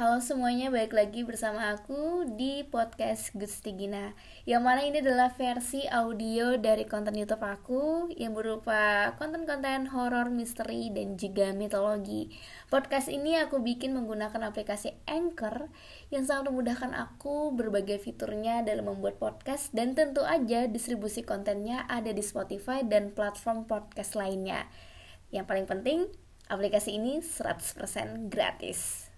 Halo semuanya, balik lagi bersama aku di podcast Gusti Gina Yang mana ini adalah versi audio dari konten youtube aku Yang berupa konten-konten horor, misteri, dan juga mitologi. Podcast ini aku bikin menggunakan aplikasi Anchor Yang sangat memudahkan aku berbagai fiturnya dalam membuat podcast Dan tentu aja distribusi kontennya ada di Spotify dan platform podcast lainnya. Yang paling penting, aplikasi ini 100% gratis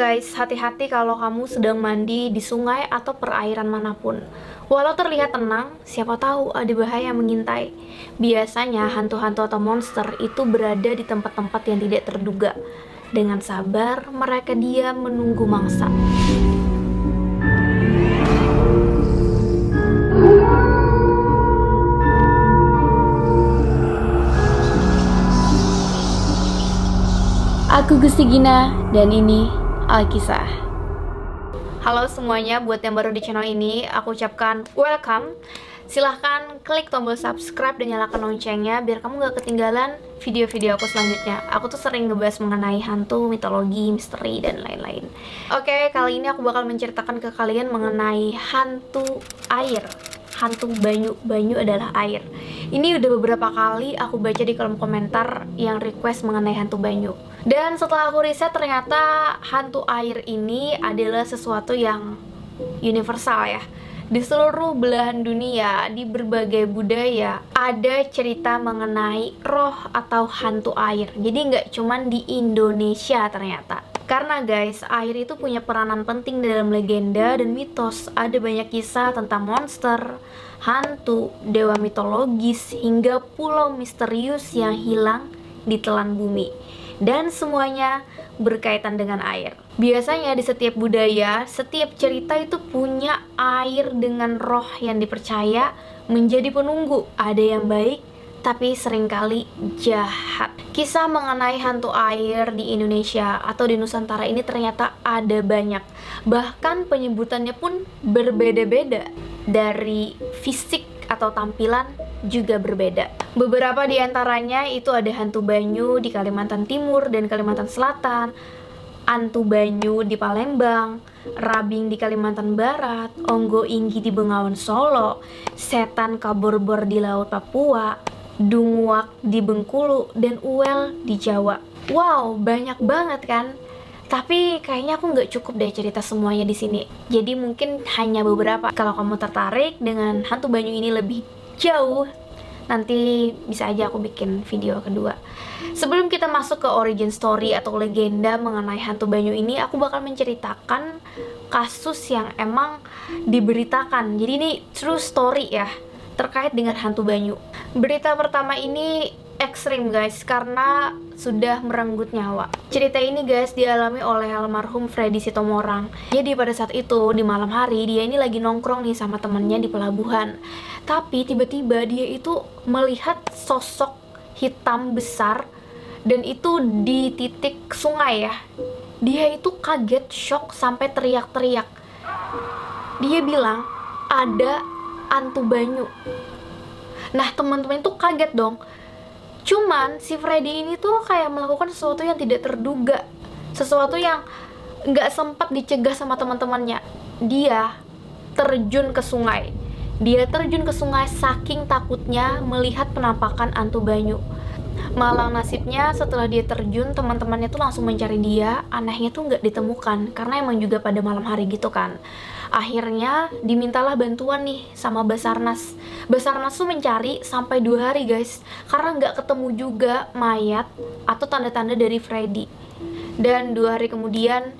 Guys, hati-hati kalau kamu sedang mandi di sungai atau perairan mana pun. Walau terlihat tenang, siapa tahu ada bahaya mengintai. Biasanya hantu-hantu atau monster itu berada di tempat-tempat yang tidak terduga. Dengan sabar, mereka diam menunggu mangsa. Aku Gusti Gina dan ini Alkisah. Halo semuanya, buat yang baru di channel ini, aku ucapkan welcome. Silahkan klik tombol subscribe dan nyalakan loncengnya biar kamu gak ketinggalan video-video aku selanjutnya. Aku tuh sering ngebahas mengenai hantu, mitologi, misteri, dan lain-lain. Oke, kali ini aku bakal menceritakan ke kalian mengenai hantu air hantu banyu banyu adalah air ini udah beberapa kali aku baca di kolom komentar yang request mengenai hantu banyu dan setelah aku riset ternyata hantu air ini adalah sesuatu yang universal ya di seluruh belahan dunia, di berbagai budaya, ada cerita mengenai roh atau hantu air. Jadi nggak cuman di Indonesia ternyata. Karena guys, air itu punya peranan penting dalam legenda dan mitos. Ada banyak kisah tentang monster, hantu, dewa mitologis, hingga pulau misterius yang hilang di telan bumi. Dan semuanya berkaitan dengan air. Biasanya di setiap budaya, setiap cerita itu punya air dengan roh yang dipercaya menjadi penunggu. Ada yang baik, tapi sering kali jahat. Kisah mengenai hantu air di Indonesia atau di Nusantara ini ternyata ada banyak. Bahkan penyebutannya pun berbeda-beda dari fisik atau tampilan juga berbeda. Beberapa di antaranya itu ada hantu banyu di Kalimantan Timur dan Kalimantan Selatan, hantu banyu di Palembang, rabing di Kalimantan Barat, onggo inggi di Bengawan Solo, setan kabur-bor di Laut Papua, Dunguak di Bengkulu, dan Uel di Jawa. Wow, banyak banget kan? Tapi kayaknya aku nggak cukup deh cerita semuanya di sini. Jadi mungkin hanya beberapa. Kalau kamu tertarik dengan hantu banyu ini lebih jauh, nanti bisa aja aku bikin video kedua. Sebelum kita masuk ke origin story atau legenda mengenai hantu banyu ini, aku bakal menceritakan kasus yang emang diberitakan. Jadi ini true story ya terkait dengan hantu Banyu. Berita pertama ini ekstrim guys karena sudah merenggut nyawa. Cerita ini guys dialami oleh almarhum Freddy Sitomorang. Jadi pada saat itu di malam hari dia ini lagi nongkrong nih sama temennya di pelabuhan. Tapi tiba-tiba dia itu melihat sosok hitam besar dan itu di titik sungai ya. Dia itu kaget, shock sampai teriak-teriak. Dia bilang ada antu banyu. Nah teman-teman itu kaget dong. Cuman si Freddy ini tuh kayak melakukan sesuatu yang tidak terduga. Sesuatu yang nggak sempat dicegah sama teman-temannya. Dia terjun ke sungai. Dia terjun ke sungai saking takutnya melihat penampakan antu banyu malang nasibnya setelah dia terjun teman-temannya tuh langsung mencari dia. Anehnya tuh nggak ditemukan karena emang juga pada malam hari gitu kan. Akhirnya dimintalah bantuan nih sama Basarnas. Basarnas tuh mencari sampai dua hari guys. Karena nggak ketemu juga mayat atau tanda-tanda dari Freddy. Dan dua hari kemudian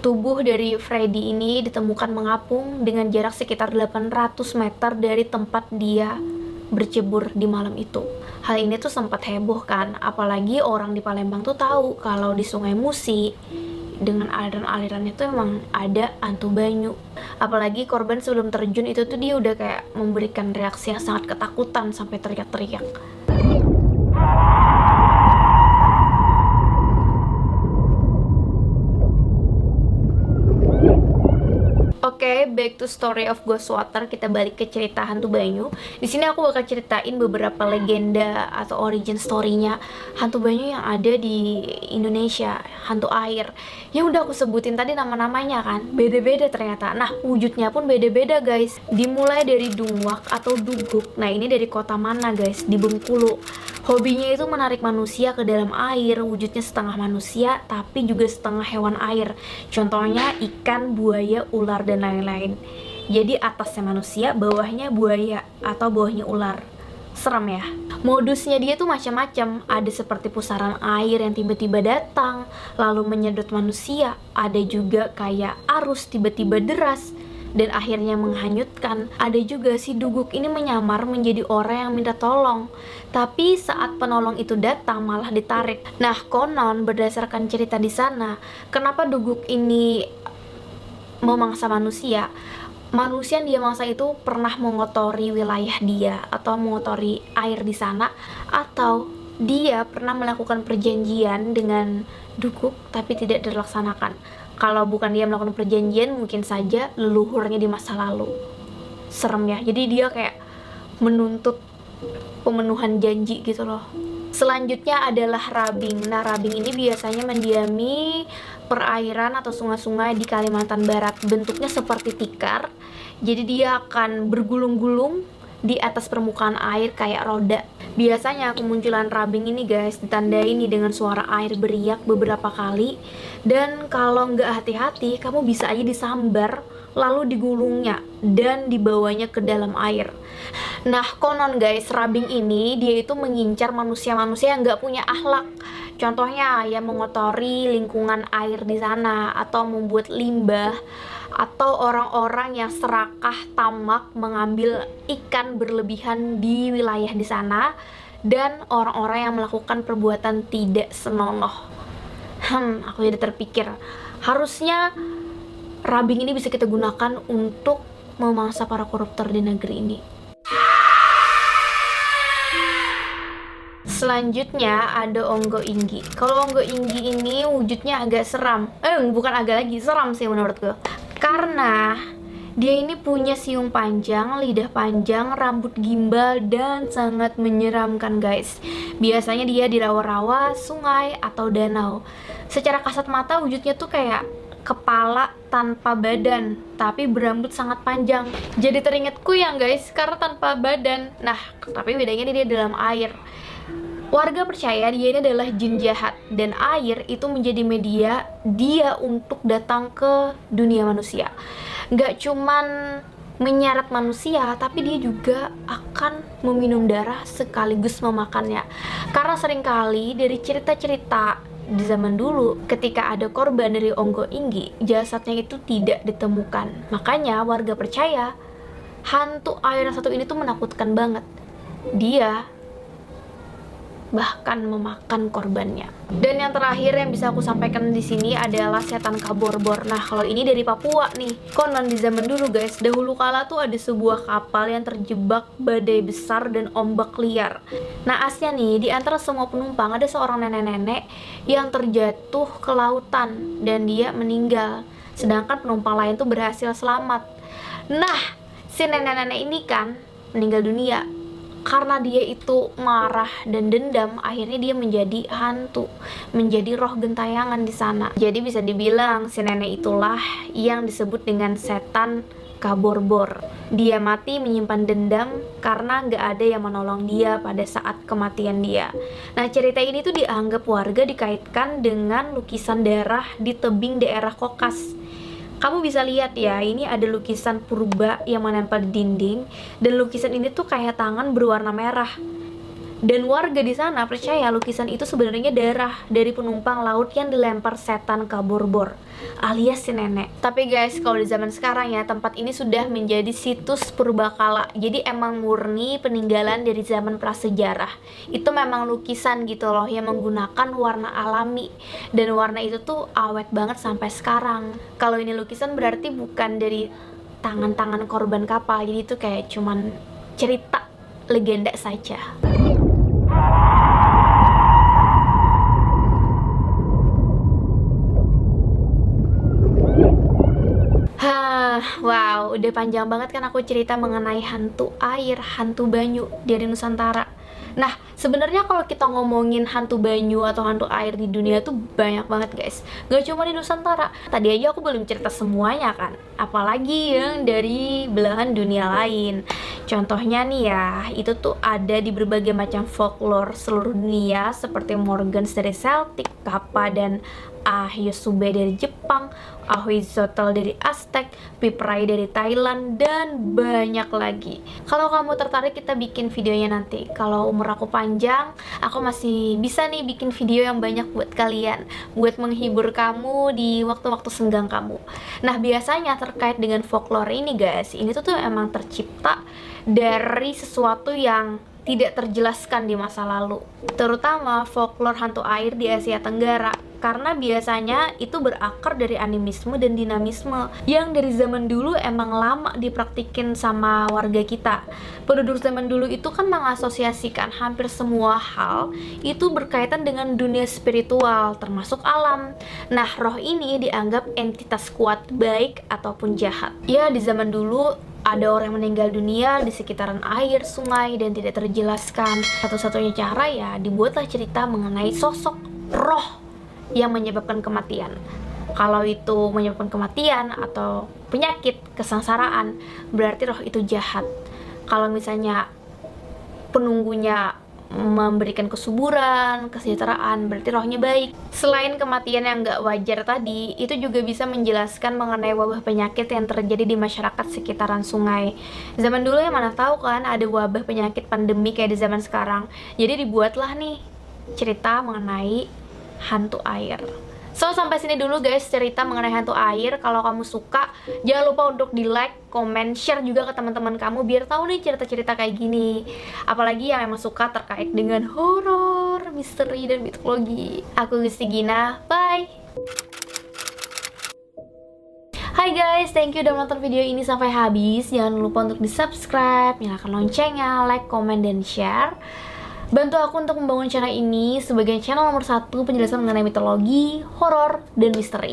tubuh dari Freddy ini ditemukan mengapung dengan jarak sekitar 800 meter dari tempat dia bercebur di malam itu. Hal ini tuh sempat heboh kan, apalagi orang di Palembang tuh tahu kalau di Sungai Musi dengan aliran-alirannya tuh emang ada antu banyu apalagi korban sebelum terjun itu tuh dia udah kayak memberikan reaksi yang sangat ketakutan sampai teriak-teriak okay, back to story of Ghost Water. Kita balik ke cerita hantu Banyu. Di sini aku bakal ceritain beberapa legenda atau origin story-nya hantu Banyu yang ada di Indonesia, hantu air. Yang udah aku sebutin tadi nama-namanya kan, beda-beda ternyata. Nah, wujudnya pun beda-beda, guys. Dimulai dari Dungwak atau Duguk. Nah, ini dari kota mana, guys? Di Bengkulu. Hobinya itu menarik manusia ke dalam air, wujudnya setengah manusia tapi juga setengah hewan air. Contohnya ikan, buaya, ular dan lain-lain. Jadi atasnya manusia, bawahnya buaya atau bawahnya ular. Serem ya. Modusnya dia tuh macam-macam. Ada seperti pusaran air yang tiba-tiba datang, lalu menyedot manusia. Ada juga kayak arus tiba-tiba deras dan akhirnya menghanyutkan. Ada juga si duguk ini menyamar menjadi orang yang minta tolong. Tapi saat penolong itu datang malah ditarik. Nah, konon berdasarkan cerita di sana, kenapa duguk ini memangsa manusia manusia yang dia mangsa itu pernah mengotori wilayah dia atau mengotori air di sana atau dia pernah melakukan perjanjian dengan dukuk tapi tidak dilaksanakan kalau bukan dia melakukan perjanjian mungkin saja leluhurnya di masa lalu. Serem ya. Jadi dia kayak menuntut pemenuhan janji gitu loh. Selanjutnya adalah rabing. Nah rabing ini biasanya mendiami perairan atau sungai-sungai di Kalimantan Barat. Bentuknya seperti tikar, jadi dia akan bergulung-gulung di atas permukaan air kayak roda. Biasanya kemunculan rabing ini guys ditandai nih dengan suara air beriak beberapa kali dan kalau nggak hati-hati kamu bisa aja disambar lalu digulungnya dan dibawanya ke dalam air. Nah konon guys rabing ini dia itu mengincar manusia-manusia yang nggak punya akhlak Contohnya ya mengotori lingkungan air di sana atau membuat limbah atau orang-orang yang serakah tamak mengambil ikan berlebihan di wilayah di sana dan orang-orang yang melakukan perbuatan tidak senonoh. Hmm, aku jadi terpikir harusnya rabing ini bisa kita gunakan untuk memangsa para koruptor di negeri ini. Selanjutnya ada onggo inggi. Kalau onggo inggi ini wujudnya agak seram. Eh, bukan agak lagi, seram sih menurutku. Karena dia ini punya siung panjang, lidah panjang, rambut gimbal, dan sangat menyeramkan guys. Biasanya dia di rawa-rawa, sungai, atau danau. Secara kasat mata wujudnya tuh kayak kepala tanpa badan tapi berambut sangat panjang jadi teringatku yang guys karena tanpa badan nah tapi bedanya dia dalam air Warga percaya dia ini adalah jin jahat dan air itu menjadi media dia untuk datang ke dunia manusia. Gak cuman menyeret manusia, tapi dia juga akan meminum darah sekaligus memakannya. Karena sering kali dari cerita-cerita di zaman dulu, ketika ada korban dari Onggo Inggi, jasadnya itu tidak ditemukan. Makanya warga percaya hantu air satu ini tuh menakutkan banget. Dia bahkan memakan korbannya. Dan yang terakhir yang bisa aku sampaikan di sini adalah setan kaborbor. Nah, kalau ini dari Papua nih. Konon di zaman dulu guys, dahulu kala tuh ada sebuah kapal yang terjebak badai besar dan ombak liar. Nah, asnya nih, di antara semua penumpang ada seorang nenek-nenek yang terjatuh ke lautan dan dia meninggal. Sedangkan penumpang lain tuh berhasil selamat. Nah, si nenek-nenek ini kan meninggal dunia karena dia itu marah dan dendam akhirnya dia menjadi hantu menjadi roh gentayangan di sana. Jadi bisa dibilang si nenek itulah yang disebut dengan setan kaborbor. Dia mati menyimpan dendam karena nggak ada yang menolong dia pada saat kematian dia. Nah cerita ini tuh dianggap warga dikaitkan dengan lukisan darah di tebing daerah Kokas kamu bisa lihat ya ini ada lukisan purba yang menempel di dinding. Dan lukisan ini tuh kayak tangan berwarna merah dan warga di sana percaya lukisan itu sebenarnya darah dari penumpang laut yang dilempar setan kaborbor alias si nenek. Tapi guys, kalau di zaman sekarang ya tempat ini sudah menjadi situs purbakala. Jadi emang murni peninggalan dari zaman prasejarah. Itu memang lukisan gitu loh yang menggunakan warna alami dan warna itu tuh awet banget sampai sekarang. Kalau ini lukisan berarti bukan dari tangan-tangan korban kapal. Jadi itu kayak cuman cerita legenda saja. Wow, udah panjang banget kan aku cerita mengenai hantu air, hantu banyu dari Nusantara. Nah, sebenarnya kalau kita ngomongin hantu banyu atau hantu air di dunia tuh banyak banget guys. Gak cuma di Nusantara. Tadi aja aku belum cerita semuanya kan. Apalagi yang dari belahan dunia lain. Contohnya nih ya, itu tuh ada di berbagai macam folklore seluruh dunia seperti Morgans dari Celtic, Kappa dan Ahyosube dari Jepang, Ahuizotl dari Aztec, Piprai dari Thailand, dan banyak lagi. Kalau kamu tertarik kita bikin videonya nanti. Kalau umur aku panjang, aku masih bisa nih bikin video yang banyak buat kalian, buat menghibur kamu di waktu-waktu senggang kamu. Nah, biasanya terkait dengan folklore ini guys, ini tuh tuh emang tercipta dari sesuatu yang tidak terjelaskan di masa lalu, terutama folklore hantu air di Asia Tenggara karena biasanya itu berakar dari animisme dan dinamisme yang dari zaman dulu emang lama dipraktikin sama warga kita. Penduduk zaman dulu itu kan mengasosiasikan hampir semua hal itu berkaitan dengan dunia spiritual termasuk alam. Nah, roh ini dianggap entitas kuat baik ataupun jahat. Ya, di zaman dulu ada orang yang meninggal dunia di sekitaran air, sungai, dan tidak terjelaskan. Satu-satunya cara ya dibuatlah cerita mengenai sosok roh yang menyebabkan kematian. Kalau itu menyebabkan kematian atau penyakit, kesengsaraan, berarti roh itu jahat. Kalau misalnya penunggunya memberikan kesuburan, kesejahteraan, berarti rohnya baik. Selain kematian yang gak wajar tadi, itu juga bisa menjelaskan mengenai wabah penyakit yang terjadi di masyarakat sekitaran sungai. Zaman dulu yang mana tahu kan ada wabah penyakit pandemi kayak di zaman sekarang. Jadi dibuatlah nih cerita mengenai hantu air. So sampai sini dulu guys cerita mengenai hantu air. Kalau kamu suka, jangan lupa untuk di like, comment, share juga ke teman-teman kamu biar tahu nih cerita-cerita kayak gini. Apalagi yang emang suka terkait dengan horor, misteri dan mitologi. Aku Gusti Gina, bye. Hai guys, thank you udah nonton video ini sampai habis. Jangan lupa untuk di subscribe, nyalakan loncengnya, like, comment, dan share. Bantu aku untuk membangun channel ini sebagai channel nomor satu penjelasan mengenai mitologi, horor, dan misteri.